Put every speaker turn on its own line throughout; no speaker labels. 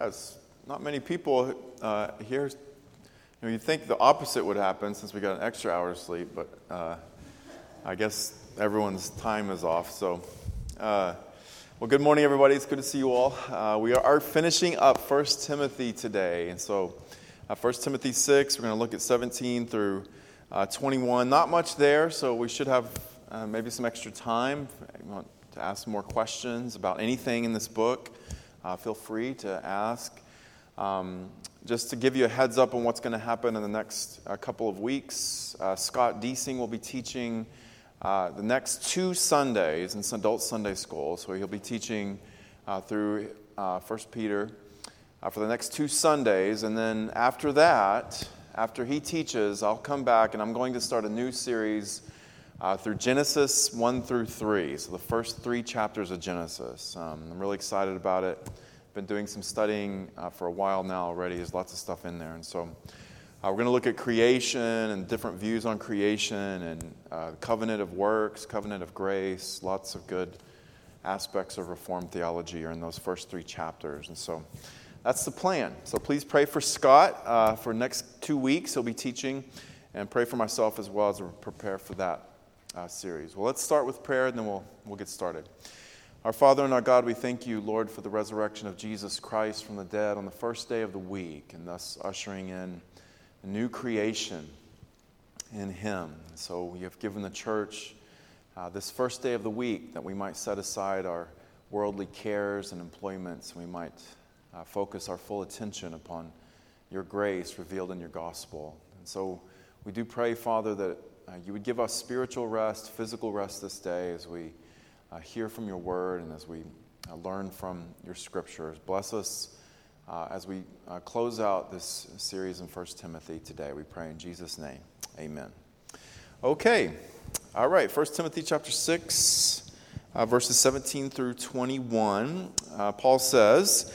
Yes, not many people uh, here. You know, you'd think the opposite would happen since we got an extra hour of sleep, but uh, I guess everyone's time is off. So, uh, well, good morning, everybody. It's good to see you all. Uh, we are finishing up First Timothy today, and so uh, First Timothy six. We're going to look at 17 through uh, 21. Not much there, so we should have maybe some extra time. To ask more questions about anything in this book uh, feel free to ask. Um, just to give you a heads up on what's going to happen in the next uh, couple of weeks, uh, Scott Deasing will be teaching uh, the next two Sundays in adult Sunday school. So he'll be teaching uh, through uh, First Peter for the next two Sundays. And then after that, after he teaches, I'll come back and I'm going to start a new series uh, through Genesis 1 through 3. So, the first three chapters of Genesis. Um, I'm really excited about it. Been doing some studying uh, for a while now already. There's lots of stuff in there. And so, uh, we're going to look at creation and different views on creation and uh, covenant of works, covenant of grace. Lots of good aspects of Reformed theology are in those first three chapters. And so, that's the plan. So, please pray for Scott uh, for next two weeks. He'll be teaching. And pray for myself as well as we prepare for that uh, series. Well, let's start with prayer and then we'll, we'll get started. Our Father and our God, we thank you, Lord, for the resurrection of Jesus Christ from the dead on the first day of the week and thus ushering in a new creation in Him. So you have given the church uh, this first day of the week that we might set aside our worldly cares and employments we might uh, focus our full attention upon your grace revealed in your gospel. And so we do pray, Father, that uh, you would give us spiritual rest, physical rest this day as we uh, hear from your word and as we uh, learn from your scriptures. Bless us uh, as we uh, close out this series in 1 Timothy today. We pray in Jesus' name. Amen. Okay. All right. 1 Timothy chapter 6, uh, verses 17 through 21. Paul says,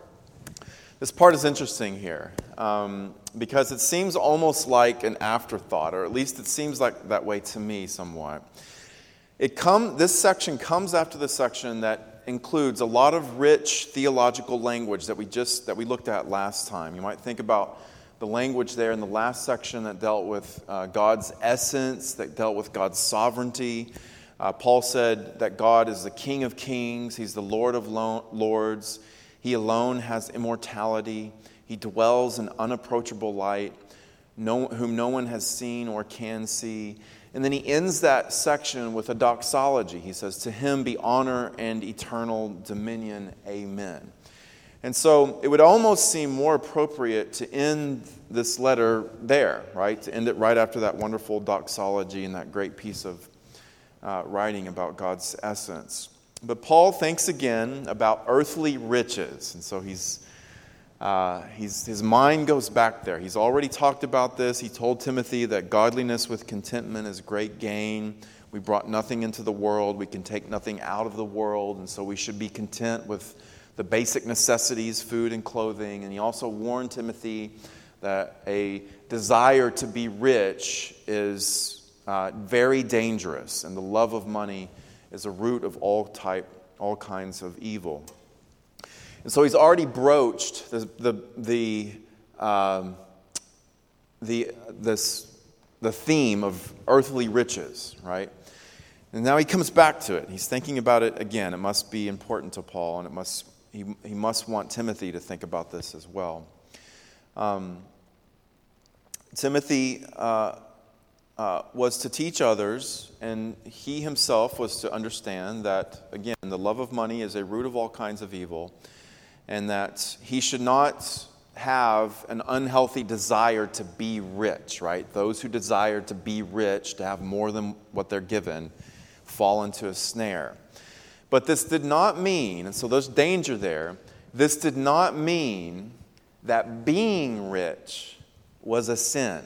this part is interesting here um, because it seems almost like an afterthought, or at least it seems like that way to me somewhat. It come, this section comes after the section that includes a lot of rich theological language that we just that we looked at last time. You might think about the language there in the last section that dealt with uh, God's essence, that dealt with God's sovereignty. Uh, Paul said that God is the King of kings, He's the Lord of lo- lords. He alone has immortality. He dwells in unapproachable light, no, whom no one has seen or can see. And then he ends that section with a doxology. He says, To him be honor and eternal dominion. Amen. And so it would almost seem more appropriate to end this letter there, right? To end it right after that wonderful doxology and that great piece of uh, writing about God's essence. But Paul thinks again about earthly riches. And so he's, uh, he's, his mind goes back there. He's already talked about this. He told Timothy that godliness with contentment is great gain. We brought nothing into the world, we can take nothing out of the world. And so we should be content with the basic necessities, food and clothing. And he also warned Timothy that a desire to be rich is uh, very dangerous, and the love of money is a root of all type, all kinds of evil. And so he's already broached the, the, the, um, the, this, the theme of earthly riches, right? And now he comes back to it. He's thinking about it again. It must be important to Paul, and it must, he, he must want Timothy to think about this as well. Um, Timothy uh, uh, was to teach others, and he himself was to understand that, again, the love of money is a root of all kinds of evil, and that he should not have an unhealthy desire to be rich, right? Those who desire to be rich, to have more than what they're given, fall into a snare. But this did not mean, and so there's danger there, this did not mean that being rich was a sin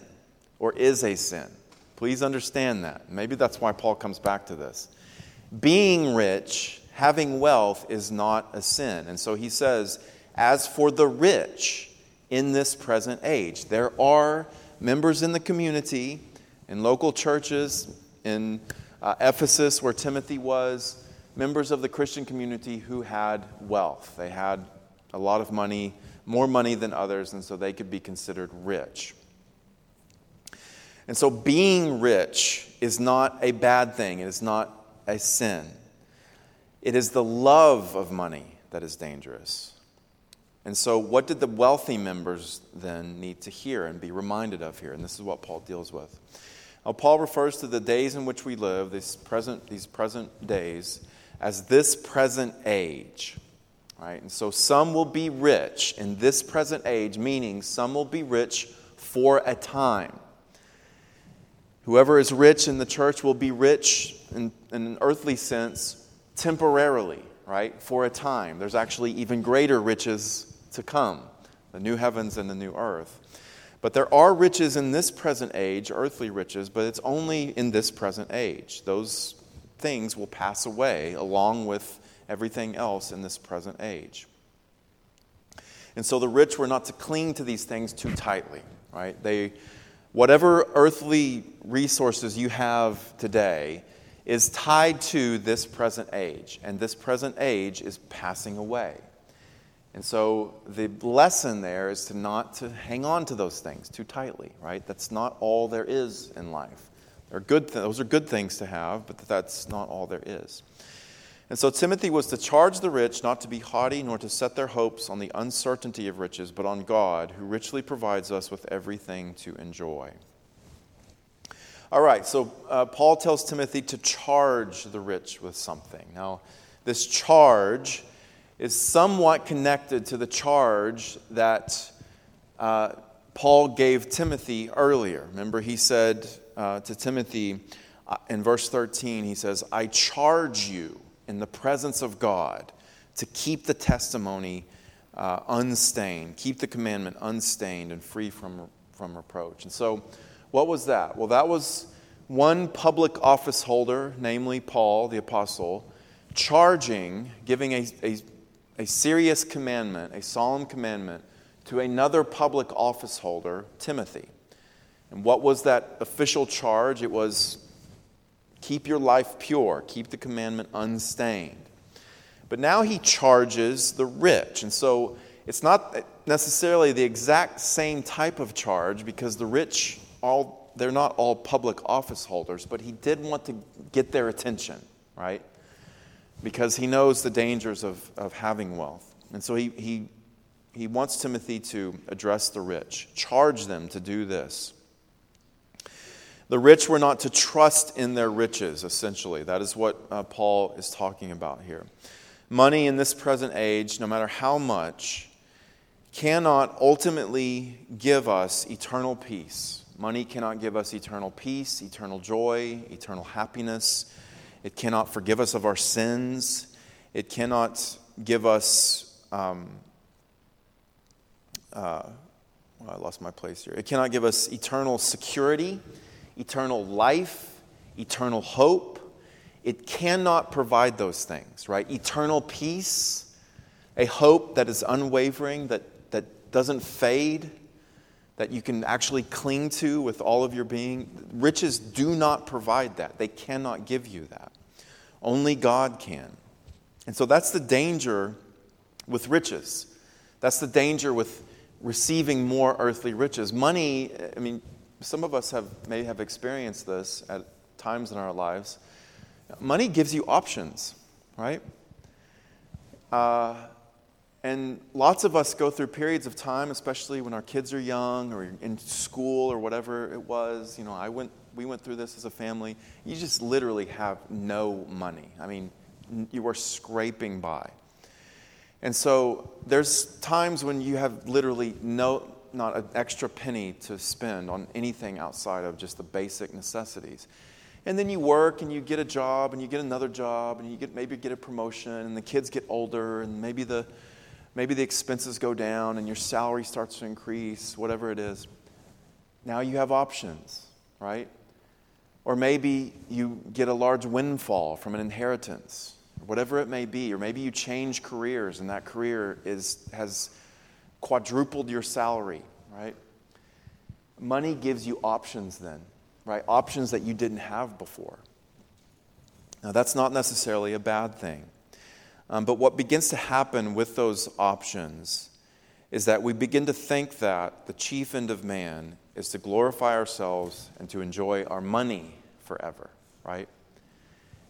or is a sin. Please understand that. Maybe that's why Paul comes back to this. Being rich, having wealth, is not a sin. And so he says, as for the rich in this present age, there are members in the community, in local churches, in uh, Ephesus, where Timothy was, members of the Christian community who had wealth. They had a lot of money, more money than others, and so they could be considered rich. And so being rich is not a bad thing, it is not a sin. It is the love of money that is dangerous. And so, what did the wealthy members then need to hear and be reminded of here? And this is what Paul deals with. Now, Paul refers to the days in which we live, these present, these present days, as this present age. Right? And so, some will be rich in this present age, meaning some will be rich for a time. Whoever is rich in the church will be rich in, in an earthly sense temporarily, right? For a time. There's actually even greater riches to come the new heavens and the new earth. But there are riches in this present age, earthly riches, but it's only in this present age. Those things will pass away along with everything else in this present age. And so the rich were not to cling to these things too tightly, right? They Whatever earthly resources you have today is tied to this present age, and this present age is passing away. And so the lesson there is to not to hang on to those things too tightly, right? That's not all there is in life. They're good th- those are good things to have, but that's not all there is. And so Timothy was to charge the rich not to be haughty, nor to set their hopes on the uncertainty of riches, but on God, who richly provides us with everything to enjoy. All right, so uh, Paul tells Timothy to charge the rich with something. Now, this charge is somewhat connected to the charge that uh, Paul gave Timothy earlier. Remember, he said uh, to Timothy uh, in verse 13, he says, I charge you in the presence of God to keep the testimony uh, unstained, keep the commandment unstained and free from, from reproach. And so, what was that? Well, that was one public office holder, namely Paul the apostle, charging, giving a, a, a serious commandment, a solemn commandment, to another public office holder, Timothy. And what was that official charge? It was Keep your life pure, keep the commandment unstained. But now he charges the rich. And so it's not necessarily the exact same type of charge because the rich all they're not all public office holders, but he did want to get their attention, right? Because he knows the dangers of, of having wealth. And so he, he, he wants Timothy to address the rich, charge them to do this. The rich were not to trust in their riches, essentially. That is what uh, Paul is talking about here. Money in this present age, no matter how much, cannot ultimately give us eternal peace. Money cannot give us eternal peace, eternal joy, eternal happiness. It cannot forgive us of our sins. It cannot give us. Um, uh, well, I lost my place here. It cannot give us eternal security eternal life, eternal hope. It cannot provide those things, right? Eternal peace, a hope that is unwavering, that, that doesn't fade, that you can actually cling to with all of your being. Riches do not provide that, they cannot give you that. Only God can. And so that's the danger with riches. That's the danger with receiving more earthly riches. Money, I mean, some of us have, may have experienced this at times in our lives. Money gives you options, right? Uh, and lots of us go through periods of time, especially when our kids are young or in school or whatever it was. You know, I went, we went through this as a family. You just literally have no money. I mean, you are scraping by. And so there's times when you have literally no, not an extra penny to spend on anything outside of just the basic necessities. And then you work and you get a job and you get another job and you get maybe get a promotion and the kids get older and maybe the maybe the expenses go down and your salary starts to increase, whatever it is. Now you have options, right? Or maybe you get a large windfall from an inheritance, whatever it may be. Or maybe you change careers and that career is, has quadrupled your salary, right? Money gives you options then, right? Options that you didn't have before. Now, that's not necessarily a bad thing. Um, but what begins to happen with those options is that we begin to think that the chief end of man is to glorify ourselves and to enjoy our money forever, right?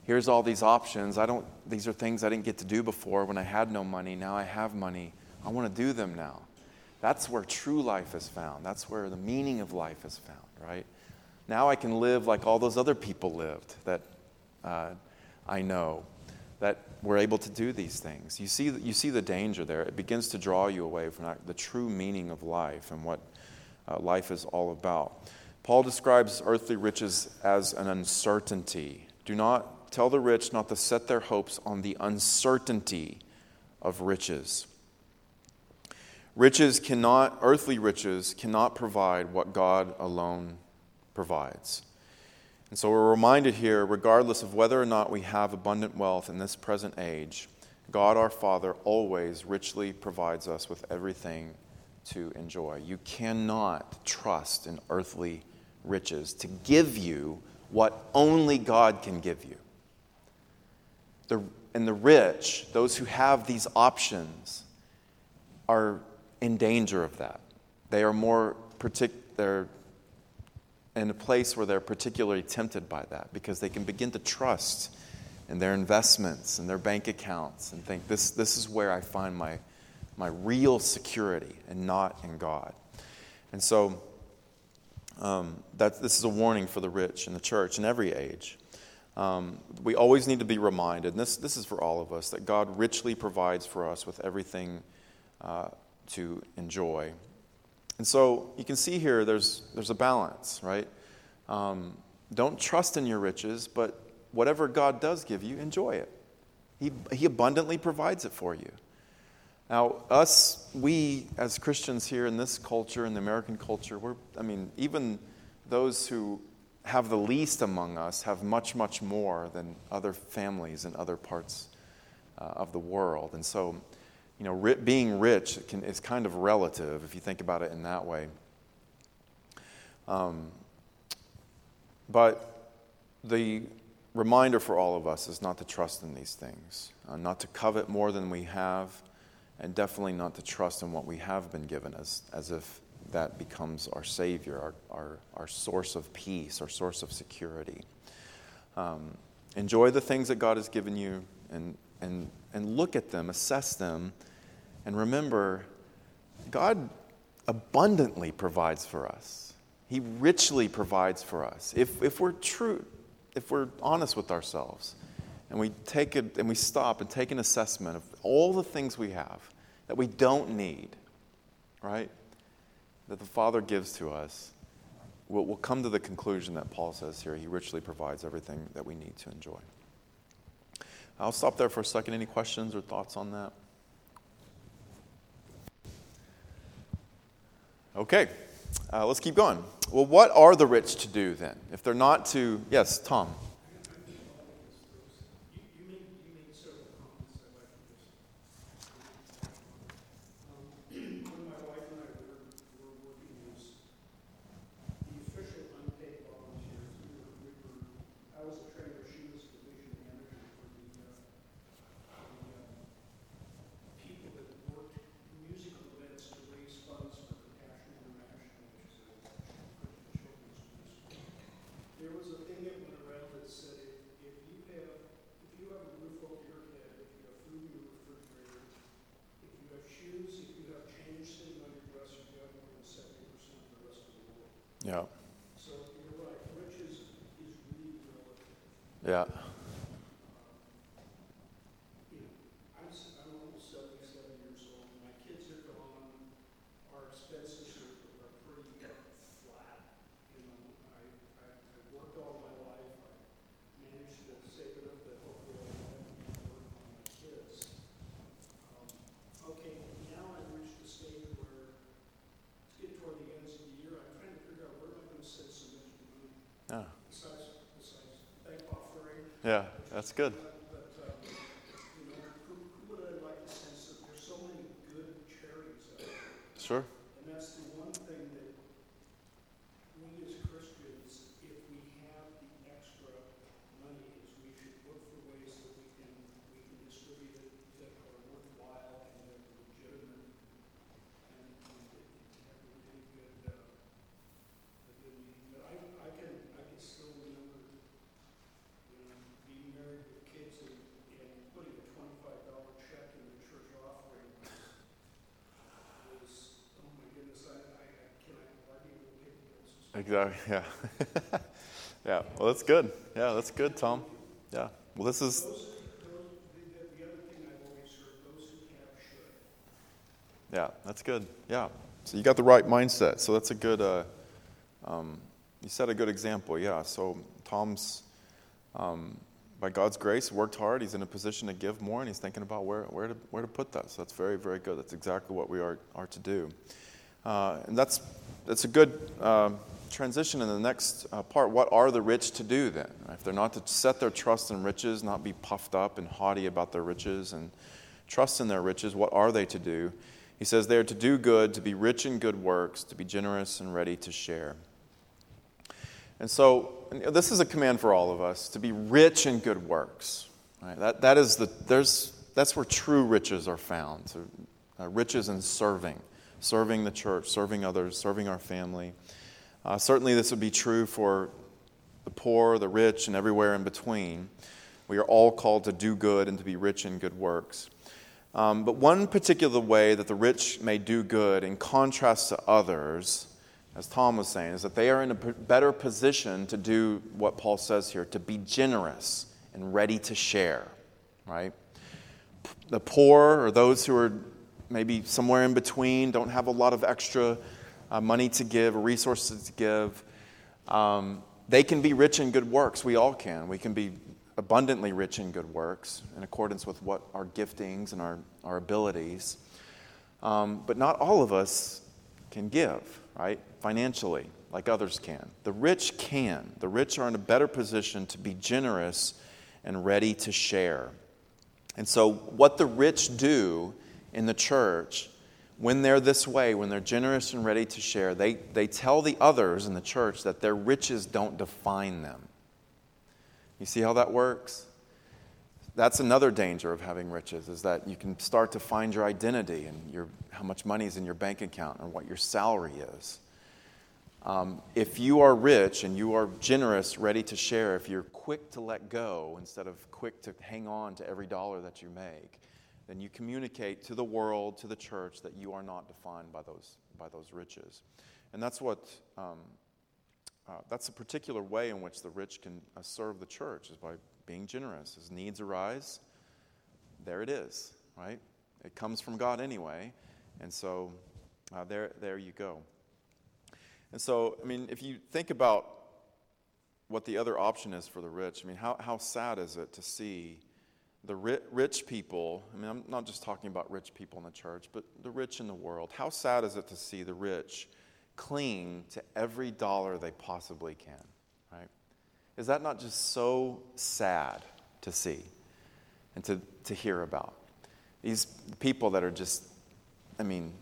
Here's all these options. I don't, these are things I didn't get to do before when I had no money. Now I have money. I want to do them now. That's where true life is found. That's where the meaning of life is found, right? Now I can live like all those other people lived that uh, I know that we're able to do these things. You see, you see the danger there. It begins to draw you away from the true meaning of life and what uh, life is all about. Paul describes earthly riches as an uncertainty. Do not tell the rich not to set their hopes on the uncertainty of riches. Riches cannot, earthly riches cannot provide what God alone provides. And so we're reminded here, regardless of whether or not we have abundant wealth in this present age, God our Father always richly provides us with everything to enjoy. You cannot trust in earthly riches to give you what only God can give you. The, and the rich, those who have these options, are in danger of that. They are more particular in a place where they're particularly tempted by that because they can begin to trust in their investments and their bank accounts and think this, this is where I find my, my real security and not in God. And so um, that, this is a warning for the rich in the church in every age. Um, we always need to be reminded, and this, this is for all of us, that God richly provides for us with everything uh, to enjoy and so you can see here there's, there's a balance, right? Um, don't trust in your riches, but whatever God does give you, enjoy it. He, he abundantly provides it for you. Now, us, we as Christians here in this culture, in the American culture, we're, I mean, even those who have the least among us have much, much more than other families in other parts uh, of the world. And so you know, ri- being rich can, is kind of relative if you think about it in that way. Um, but the reminder for all of us is not to trust in these things, uh, not to covet more than we have, and definitely not to trust in what we have been given as, as if that becomes our Savior, our, our, our source of peace, our source of security. Um, enjoy the things that God has given you and, and, and look at them, assess them, and remember God abundantly provides for us. He richly provides for us. If, if we're true, if we're honest with ourselves, and we take it and we stop and take an assessment of all the things we have that we don't need, right? That the Father gives to us, we'll, we'll come to the conclusion that Paul says here He richly provides everything that we need to enjoy. I'll stop there for a second. Any questions or thoughts on that? Okay, uh, let's keep going. Well, what are the rich to do then? If they're not to, yes, Tom. Yeah.
So you're right, riches is really relative.
Yeah.
You know, I'm, s- I'm almost seventy-seven years old, my kids are gone, our expenses are, are pretty flat. You know, I, I, I've worked all my life, I managed to save enough that hopefully I'll have to work on my kids. Um, Okay,
Yeah, that's good.
But, um, you know, who, who would I like to sense that there's so many good charities out there?
Sure.
And that's the one thing that we as Christians, if we have the extra money, is we should look for ways that we can, we can distribute it that are worthwhile and that are legitimate and, and that have a really good, uh, a good meaning. But I, I can, I can still remember, you know, being married with kids and, and putting a twenty-five dollar check in the church offering was, oh my goodness, I, I, I cannot hardly even pay the bills.
Exactly. Yeah. yeah. Well, that's good. Yeah, that's good, Tom. Yeah. Well, this is. Yeah, that's good. Yeah. So you got the right mindset. So that's a good. Uh, um, you set a good example. Yeah. So Tom's, um, by God's grace, worked hard. He's in a position to give more, and he's thinking about where, where to where to put that. So that's very very good. That's exactly what we are are to do. Uh, and that's that's a good um, transition in the next uh, part. What are the rich to do then? If they're not to set their trust in riches, not be puffed up and haughty about their riches, and trust in their riches, what are they to do? He says they are to do good, to be rich in good works, to be generous and ready to share. And so, and this is a command for all of us to be rich in good works. Right? That, that is the, there's, that's where true riches are found. So, uh, riches in serving, serving the church, serving others, serving our family. Uh, certainly, this would be true for the poor, the rich, and everywhere in between. We are all called to do good and to be rich in good works. Um, but one particular way that the rich may do good, in contrast to others, as Tom was saying, is that they are in a better position to do what Paul says here to be generous and ready to share, right? The poor or those who are maybe somewhere in between, don't have a lot of extra uh, money to give, resources to give, um, they can be rich in good works. We all can. We can be abundantly rich in good works in accordance with what our giftings and our, our abilities. Um, but not all of us can give, right? Financially, like others can. The rich can. The rich are in a better position to be generous and ready to share. And so, what the rich do in the church when they're this way, when they're generous and ready to share, they, they tell the others in the church that their riches don't define them. You see how that works? That's another danger of having riches, is that you can start to find your identity and your, how much money is in your bank account and what your salary is. Um, if you are rich and you are generous, ready to share, if you're quick to let go instead of quick to hang on to every dollar that you make, then you communicate to the world, to the church, that you are not defined by those, by those riches. And that's what, um, uh, that's a particular way in which the rich can uh, serve the church, is by being generous. As needs arise, there it is, right? It comes from God anyway. And so uh, there, there you go. And so, I mean, if you think about what the other option is for the rich, I mean, how, how sad is it to see the rich people? I mean, I'm not just talking about rich people in the church, but the rich in the world. How sad is it to see the rich cling to every dollar they possibly can, right? Is that not just so sad to see and to, to hear about? These people that are just, I mean,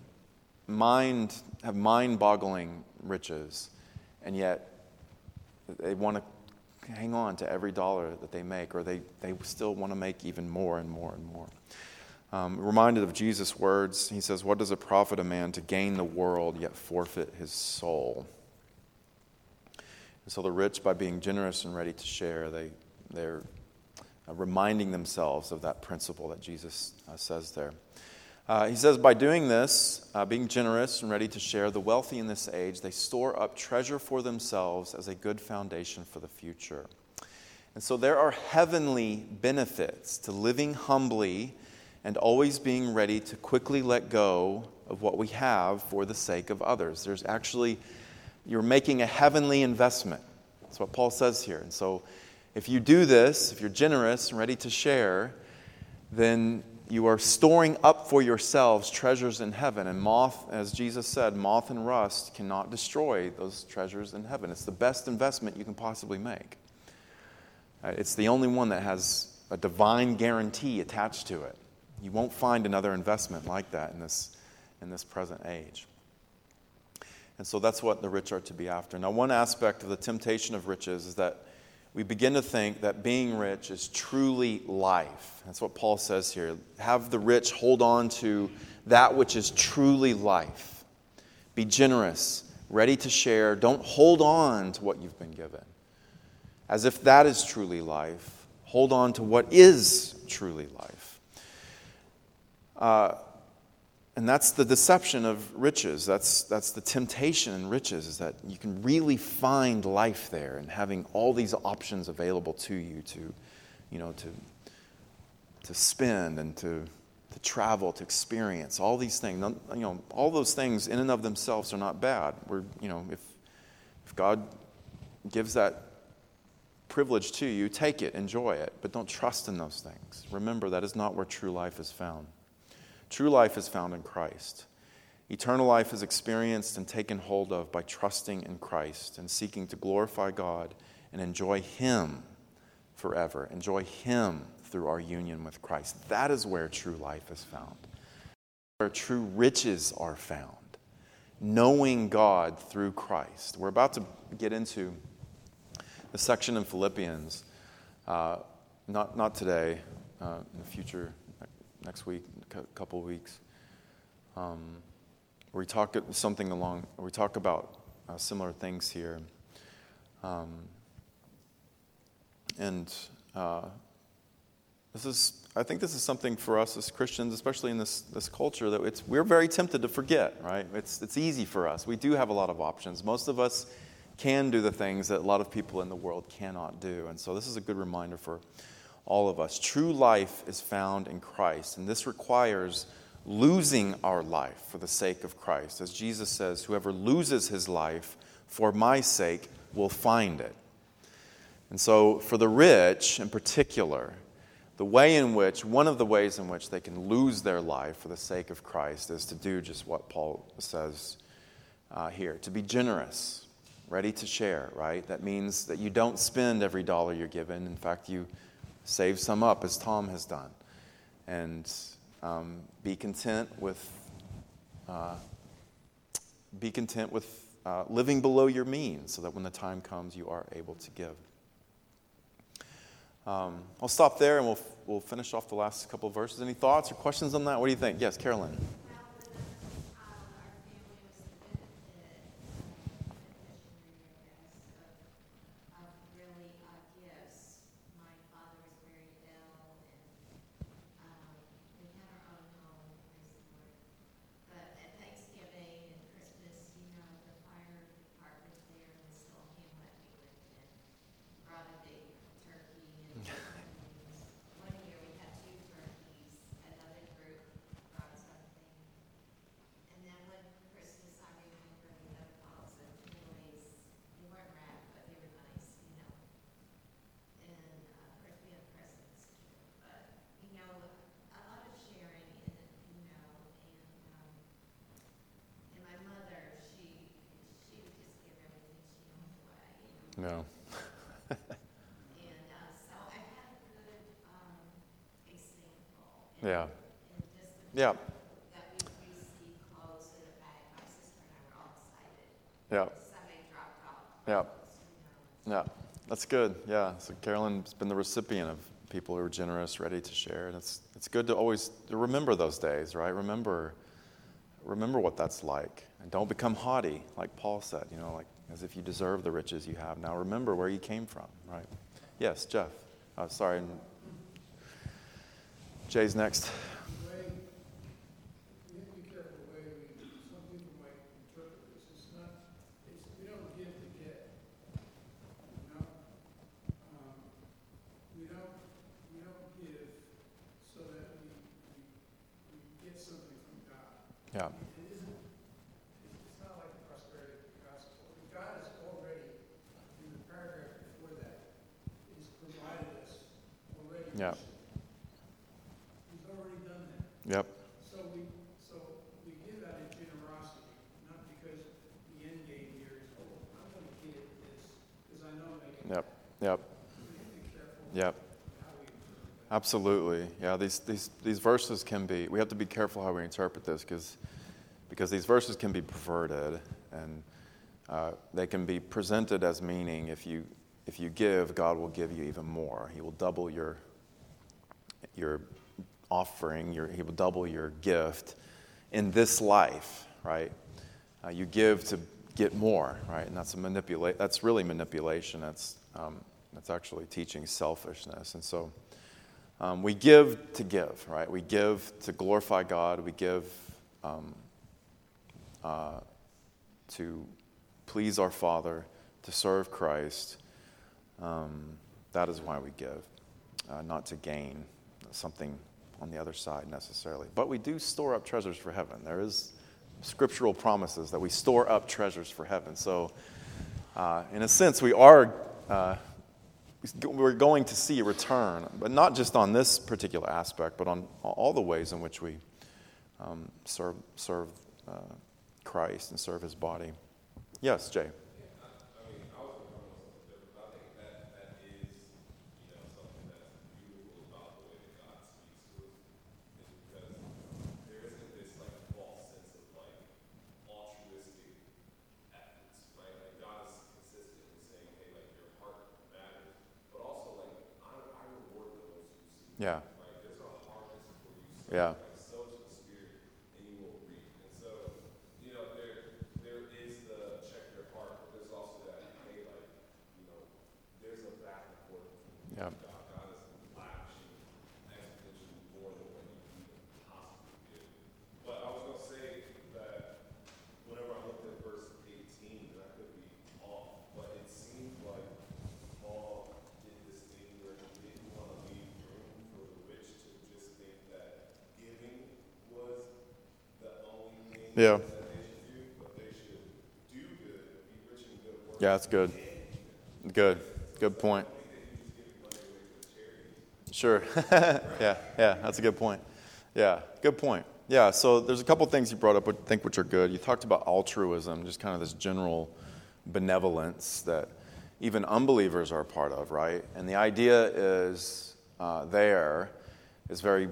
mind, have mind boggling riches, and yet they want to hang on to every dollar that they make, or they, they still want to make even more and more and more. Um, reminded of Jesus' words, he says, What does it profit a man to gain the world yet forfeit his soul? And so the rich, by being generous and ready to share, they, they're uh, reminding themselves of that principle that Jesus uh, says there. Uh, he says, by doing this, uh, being generous and ready to share, the wealthy in this age, they store up treasure for themselves as a good foundation for the future. And so there are heavenly benefits to living humbly and always being ready to quickly let go of what we have for the sake of others. There's actually, you're making a heavenly investment. That's what Paul says here. And so if you do this, if you're generous and ready to share, then you are storing up for yourselves treasures in heaven. And moth, as Jesus said, moth and rust cannot destroy those treasures in heaven. It's the best investment you can possibly make. Uh, it's the only one that has a divine guarantee attached to it. You won't find another investment like that in this, in this present age. And so that's what the rich are to be after. Now, one aspect of the temptation of riches is that we begin to think that being rich is truly life. That's what Paul says here. Have the rich hold on to that which is truly life. Be generous, ready to share. Don't hold on to what you've been given. As if that is truly life. Hold on to what is truly life. Uh, and that's the deception of riches. That's, that's the temptation in riches, is that you can really find life there and having all these options available to you to, you know, to, to spend and to, to travel, to experience, all these things. You know, all those things in and of themselves are not bad. We're, you know, if, if God gives that privilege to you, take it, enjoy it, but don't trust in those things. Remember, that is not where true life is found. True life is found in Christ. Eternal life is experienced and taken hold of by trusting in Christ and seeking to glorify God and enjoy Him forever. Enjoy Him through our union with Christ. That is where true life is found, where true riches are found. Knowing God through Christ. We're about to get into the section in Philippians, uh, not, not today, uh, in the future, next week, a couple of weeks, um, we talk something along, we talk about uh, similar things here. Um, and uh, this is, I think this is something for us as Christians, especially in this, this culture, that it's, we're very tempted to forget, right? It's, it's easy for us. We do have a lot of options. Most of us can do the things that a lot of people in the world cannot do. And so this is a good reminder for all of us. True life is found in Christ, and this requires losing our life for the sake of Christ. As Jesus says, whoever loses his life for my sake will find it. And so, for the rich in particular, the way in which, one of the ways in which they can lose their life for the sake of Christ is to do just what Paul says uh, here to be generous, ready to share, right? That means that you don't spend every dollar you're given. In fact, you save some up as Tom has done, and um, be content with uh, be content with uh, living below your means, so that when the time comes, you are able to give. Um, I'll stop there, and we'll we'll finish off the last couple of verses. Any thoughts or questions on that? What do you think? Yes, Carolyn. No. and uh, so I had a good um, example. yeah. yeah. That we received clothes in a bag. My sister and I were all excited. Yeah. Somebody dropped off. Yeah. Yeah. That's good. Yeah. So Carolyn's been the recipient of people who are generous, ready to share. And it's, it's good to always to remember those days, right? Remember, remember what that's like. And don't become haughty, like Paul said, you know, like as if you deserve the riches you have. Now remember where you came from, right? Yes, Jeff. Oh, sorry. Jay's next. Absolutely. Yeah, these, these, these verses can be, we have to be careful how we interpret this because because these verses can be perverted and uh, they can be presented as meaning if you, if you give, God will give you even more. He will double your, your offering, your, He will double your gift in this life, right? Uh, you give to get more, right? And that's a manipulate. That's really manipulation. That's um, that's actually teaching selfishness. And so um, we give to give, right? We give to glorify God. We give um, uh, to please our Father, to serve Christ. Um, that is why we give, uh, not to gain something on the other side necessarily. But we do store up treasures for heaven. There is scriptural promises that we store up treasures for heaven. So, uh, in a sense, we are uh, we're going to see a return, but not just on this particular aspect, but on all the ways in which we um, serve serve uh, Christ and serve His body. Yes, Jay. Yeah. Yeah, that's good. Good. Good point. Sure. yeah, yeah, that's a good point. Yeah, good point. Yeah, so there's a couple things you brought up, I think, which are good. You talked about altruism, just kind of this general benevolence that even unbelievers are a part of, right? And the idea is uh, there is very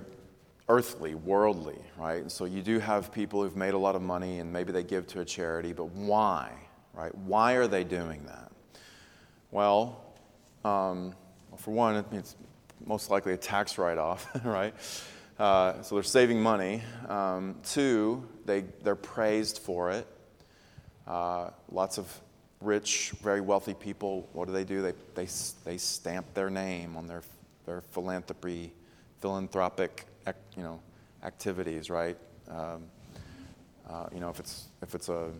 earthly, worldly, right? And so you do have people who've made a lot of money and maybe they give to a charity, but why, right? Why are they doing that? Well, um, for one, it's most likely a tax write off, right? Uh, so they're saving money. Um, two, they, they're praised for it. Uh, lots of rich, very wealthy people, what do they do? They, they, they stamp their name on their, their philanthropy, philanthropic you know, activities, right? Um, uh, you know, if it's, if it's a,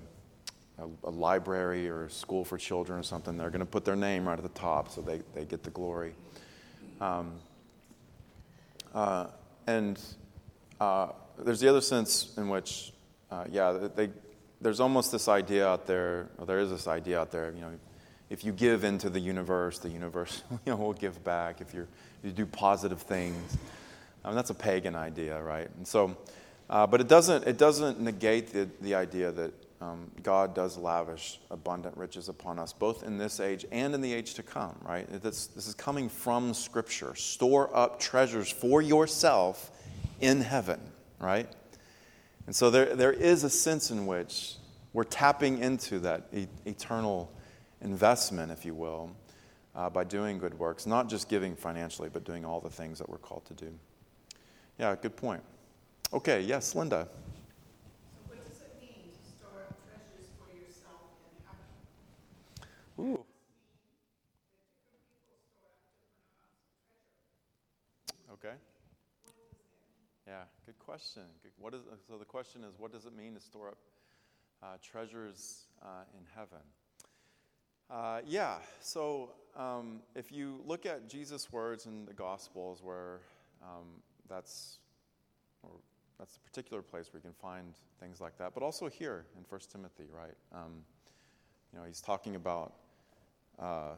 a, a, library or a school for children or something, they're going to put their name right at the top so they, they get the glory. Um, uh, and uh, there's the other sense in which, uh, yeah, they, there's almost this idea out there, or there is this idea out there, you know, if you give into the universe, the universe you know, will give back. If you you do positive things, I mean, that's a pagan idea, right? And so, uh, but it doesn't, it doesn't negate the, the idea that um, God does lavish abundant riches upon us, both in this age and in the age to come, right? This, this is coming from Scripture. Store up treasures for yourself in heaven, right? And so there, there is a sense in which we're tapping into that e- eternal investment, if you will, uh, by doing good works, not just giving financially, but doing all the things that we're called to do. Yeah, good point. Okay, yes, Linda.
what does it mean to store up treasures for yourself in heaven?
Ooh. Okay. Yeah, good question. Good, what is, so the question is, what does it mean to store up uh, treasures uh, in heaven? Uh, yeah, so um, if you look at Jesus' words in the Gospels, where um, that's or that's a particular place where you can find things like that. But also here in First Timothy, right? Um, you know, he's talking about uh,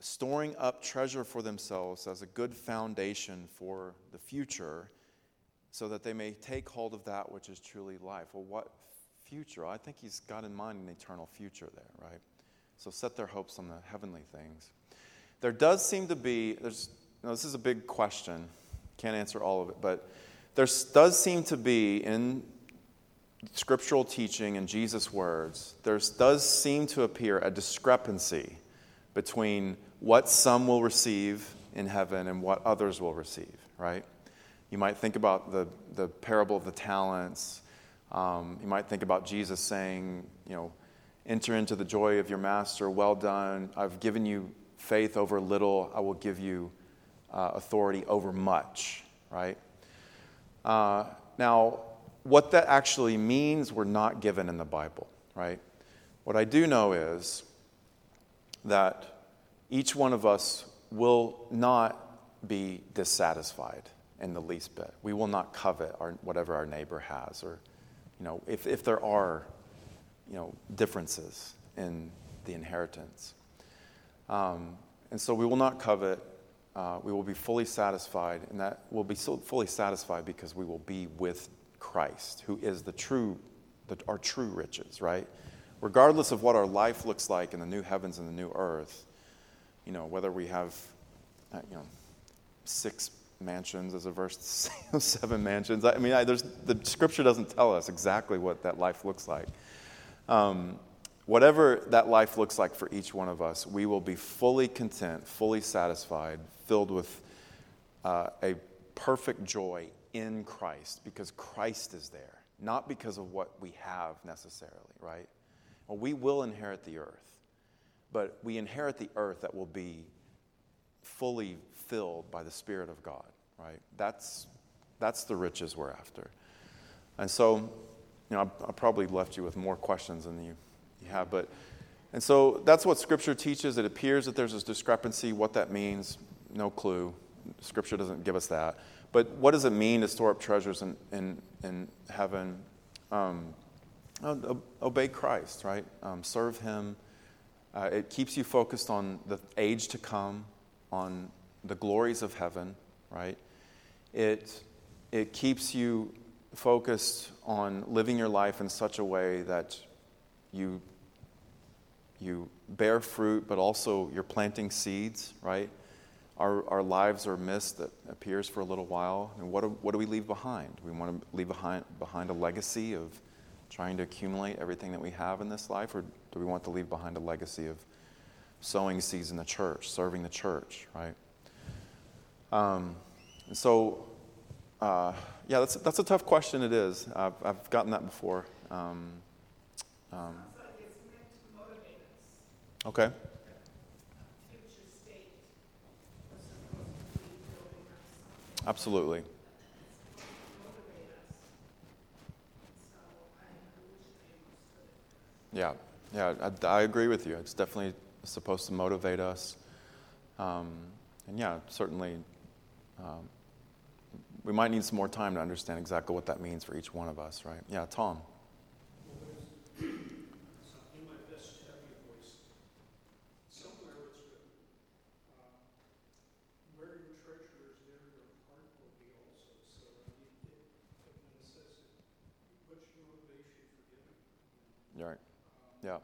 storing up treasure for themselves as a good foundation for the future, so that they may take hold of that which is truly life. Well, what future? I think he's got in mind an eternal future there, right? So set their hopes on the heavenly things. there does seem to be, there's, this is a big question. Can't answer all of it, but there does seem to be in scriptural teaching and Jesus' words, there does seem to appear a discrepancy between what some will receive in heaven and what others will receive, right? You might think about the, the parable of the talents. Um, you might think about Jesus saying, you know, enter into the joy of your master. Well done. I've given you faith over little. I will give you uh, authority over much, right? Uh, now, what that actually means, we're not given in the Bible, right? What I do know is that each one of us will not be dissatisfied in the least bit. We will not covet our, whatever our neighbor has, or, you know, if, if there are, you know, differences in the inheritance. Um, and so we will not covet. Uh, we will be fully satisfied, and that will be so fully satisfied because we will be with Christ, who is the true, the, our true riches, right? Regardless of what our life looks like in the new heavens and the new earth, you know, whether we have, uh, you know, six mansions as a verse, seven mansions. I mean, I, the scripture doesn't tell us exactly what that life looks like. Um, whatever that life looks like for each one of us, we will be fully content, fully satisfied, filled with uh, a perfect joy in Christ because Christ is there, not because of what we have necessarily, right? Well, we will inherit the earth, but we inherit the earth that will be fully filled by the Spirit of God, right? That's, that's the riches we're after. And so, you know, I, I probably left you with more questions than you, have, but, and so that's what Scripture teaches. It appears that there's this discrepancy. What that means, no clue. Scripture doesn't give us that. But what does it mean to store up treasures in, in, in heaven? Um, obey Christ, right? Um, serve Him. Uh, it keeps you focused on the age to come, on the glories of heaven, right? It, it keeps you focused on living your life in such a way that you, you bear fruit, but also you're planting seeds, right? Our, our lives are mist that appears for a little while. And what do, what do we leave behind? We want to leave behind, behind a legacy of trying to accumulate everything that we have in this life, or do we want to leave behind a legacy of sowing seeds in the church, serving the church, right? Um, and so, uh, yeah, that's, that's a tough question, it is. I've, I've gotten that before. Um, um, okay. Absolutely. Yeah, yeah, I, I, agree with you. It's definitely supposed to motivate us. Um, and yeah, certainly, um, we might need some more time to understand exactly what that means for each one of us, right? Yeah, Tom. Right. Yeah.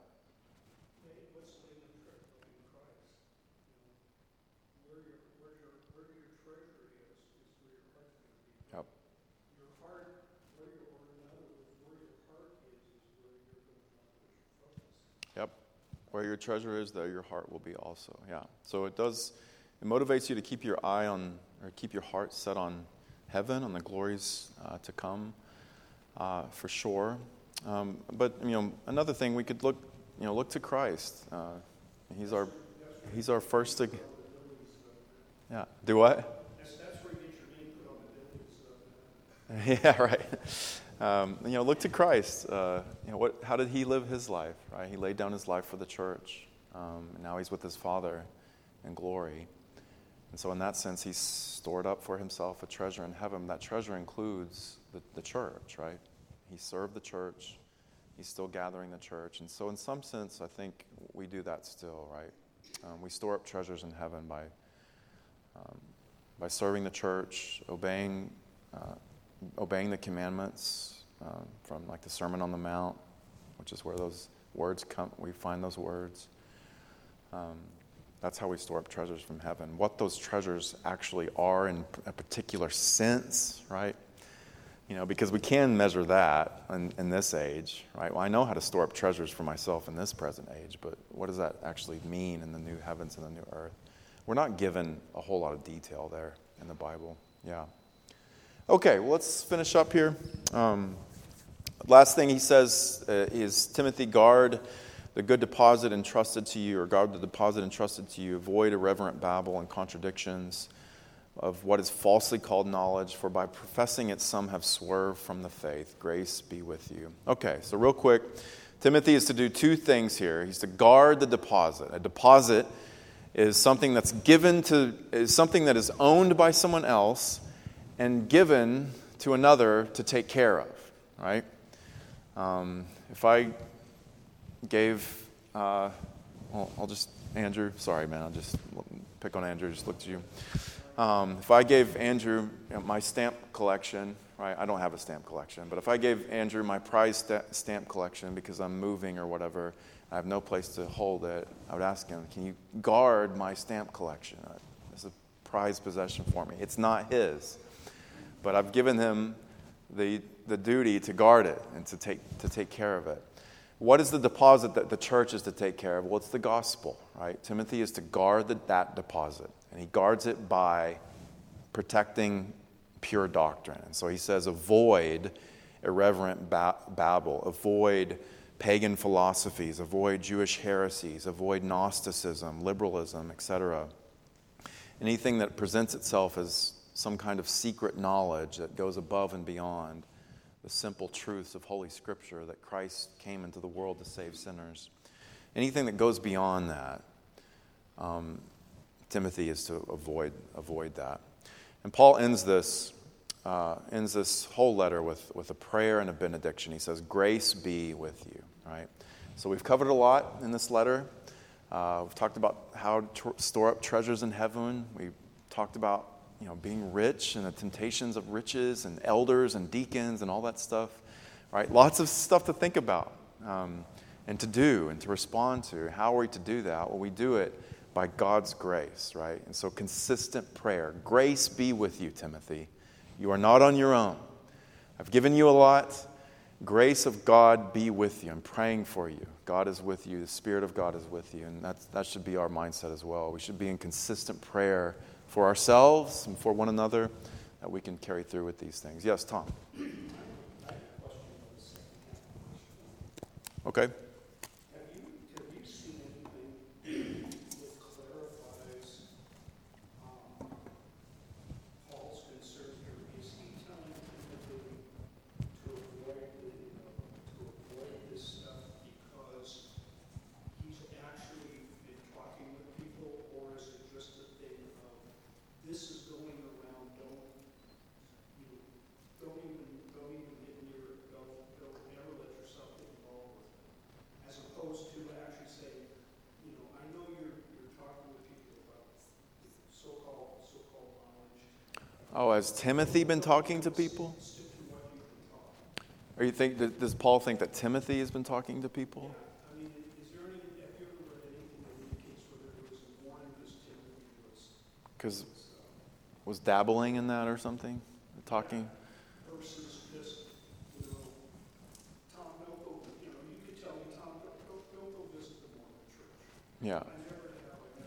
Yep. Yep. Where your treasure is, there your heart will be also. Yeah. So it does, it motivates you to keep your eye on, or keep your heart set on heaven, on the glories uh, to come, uh, for sure. Um, but you know, another thing we could look, you know, look to Christ. Uh, he's our, he's our first. To, yeah. Do what? yeah. Right. Um, you know, look to Christ. Uh, you know, what? How did he live his life? Right. He laid down his life for the church. Um, now he's with his Father in glory. And so, in that sense, he's stored up for himself a treasure in heaven. That treasure includes the, the church, right? He served the church. He's still gathering the church. And so, in some sense, I think we do that still, right? Um, we store up treasures in heaven by, um, by serving the church, obeying, uh, obeying the commandments um, from like the Sermon on the Mount, which is where those words come, we find those words. Um, That's how we store up treasures from heaven. What those treasures actually are in a particular sense, right? You know, because we can measure that in, in this age, right? Well, I know how to store up treasures for myself in this present age, but what does that actually mean in the new heavens and the new earth? We're not given a whole lot of detail there in the Bible. Yeah. Okay, well, let's finish up here. Um, last thing he says uh, is Timothy, guard the good deposit entrusted to you, or guard the deposit entrusted to you. Avoid irreverent babble and contradictions of what is falsely called knowledge, for by professing it, some have swerved from the faith. Grace be with you. Okay, so real quick, Timothy is to do two things here. He's to guard the deposit. A deposit is something that's given to, is something that is owned by someone else and given to another to take care of, right? Um, if I gave, uh, well, I'll just, Andrew, sorry, man, I'll just pick on Andrew, just look at you. Um, if I gave Andrew you know, my stamp collection, right, I don't have a stamp collection, but if I gave Andrew my prize st- stamp collection because I'm moving or whatever, I have no place to hold it, I would ask him, Can you guard my stamp collection? It's a prized possession for me. It's not his, but I've given him the, the duty to guard it and to take, to take care of it. What is the deposit that the church is to take care of? Well, it's the gospel, right? Timothy is to guard the, that deposit, and he guards it by protecting pure doctrine. And so he says, avoid irreverent ba- babble, avoid pagan philosophies, avoid Jewish heresies, avoid Gnosticism, liberalism, etc. Anything that presents itself as some kind of secret knowledge that goes above and beyond the simple truths of Holy Scripture that Christ came into the world to save sinners. Anything that goes beyond that, um, Timothy is to avoid, avoid that. And Paul ends this, uh, ends this whole letter with, with a prayer and a benediction. He says, Grace be with you. Right? So we've covered a lot in this letter. Uh, we've talked about how to store up treasures in heaven. We talked about you know, being rich and the temptations of riches and elders and deacons and all that stuff, right? Lots of stuff to think about um, and to do and to respond to. How are we to do that? Well, we do it by God's grace, right? And so consistent prayer. Grace be with you, Timothy. You are not on your own. I've given you a lot. Grace of God be with you. I'm praying for you. God is with you. The Spirit of God is with you. And that's, that should be our mindset as well. We should be in consistent prayer for ourselves and for one another that we can carry through with these things. Yes, Tom. Okay. Oh, has Timothy been talking to people? Or you think does Paul think that Timothy has been talking to people? Because was dabbling in that or something, talking. Yeah.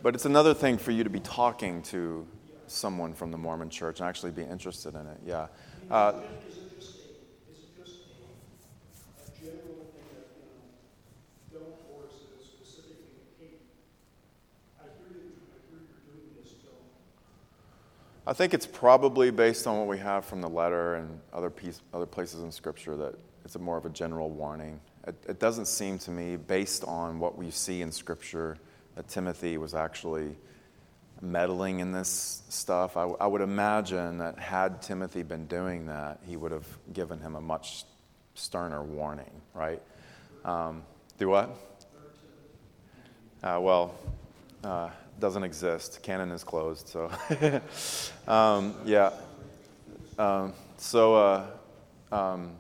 But it's another thing for you to be talking to someone from the Mormon church and actually be interested in it. Yeah. Uh, I think it's probably based on what we have from the letter and other, piece, other places in Scripture that it's a more of a general warning. It, it doesn't seem to me, based on what we see in Scripture, that Timothy was actually meddling in this stuff. I, I would imagine that had Timothy been doing that, he would have given him a much sterner warning, right? Um, do what? Uh, well, uh, doesn't exist. Canon is closed, so um, yeah. Um, so uh, um,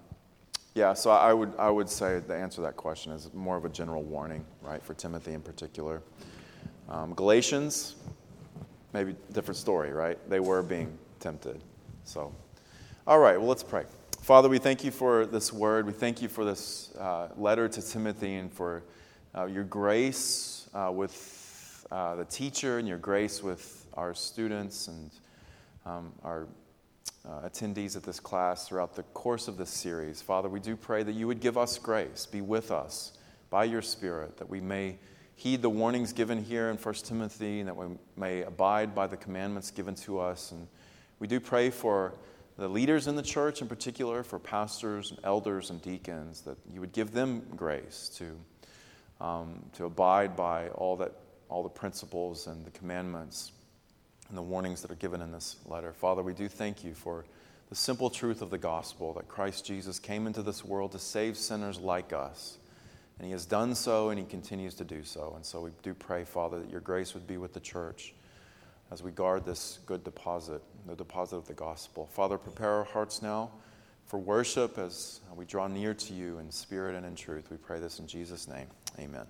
yeah, so I would I would say the answer to that question is more of a general warning, right, for Timothy in particular. Um, Galatians, maybe different story, right? They were being tempted. So, all right, well, let's pray. Father, we thank you for this word. We thank you for this uh, letter to Timothy and for uh, your grace uh, with uh, the teacher and your grace with our students and um, our uh, attendees at this class throughout the course of this series. Father, we do pray that you would give us grace, be with us by your Spirit, that we may heed the warnings given here in 1 Timothy, and that we may abide by the commandments given to us. And we do pray for the leaders in the church, in particular, for pastors and elders and deacons, that you would give them grace to, um, to abide by all, that, all the principles and the commandments and the warnings that are given in this letter. Father, we do thank you for the simple truth of the gospel that Christ Jesus came into this world to save sinners like us. And he has done so and he continues to do so. And so we do pray, Father, that your grace would be with the church as we guard this good deposit, the deposit of the gospel. Father, prepare our hearts now for worship as we draw near to you in spirit and in truth. We pray this in Jesus' name. Amen.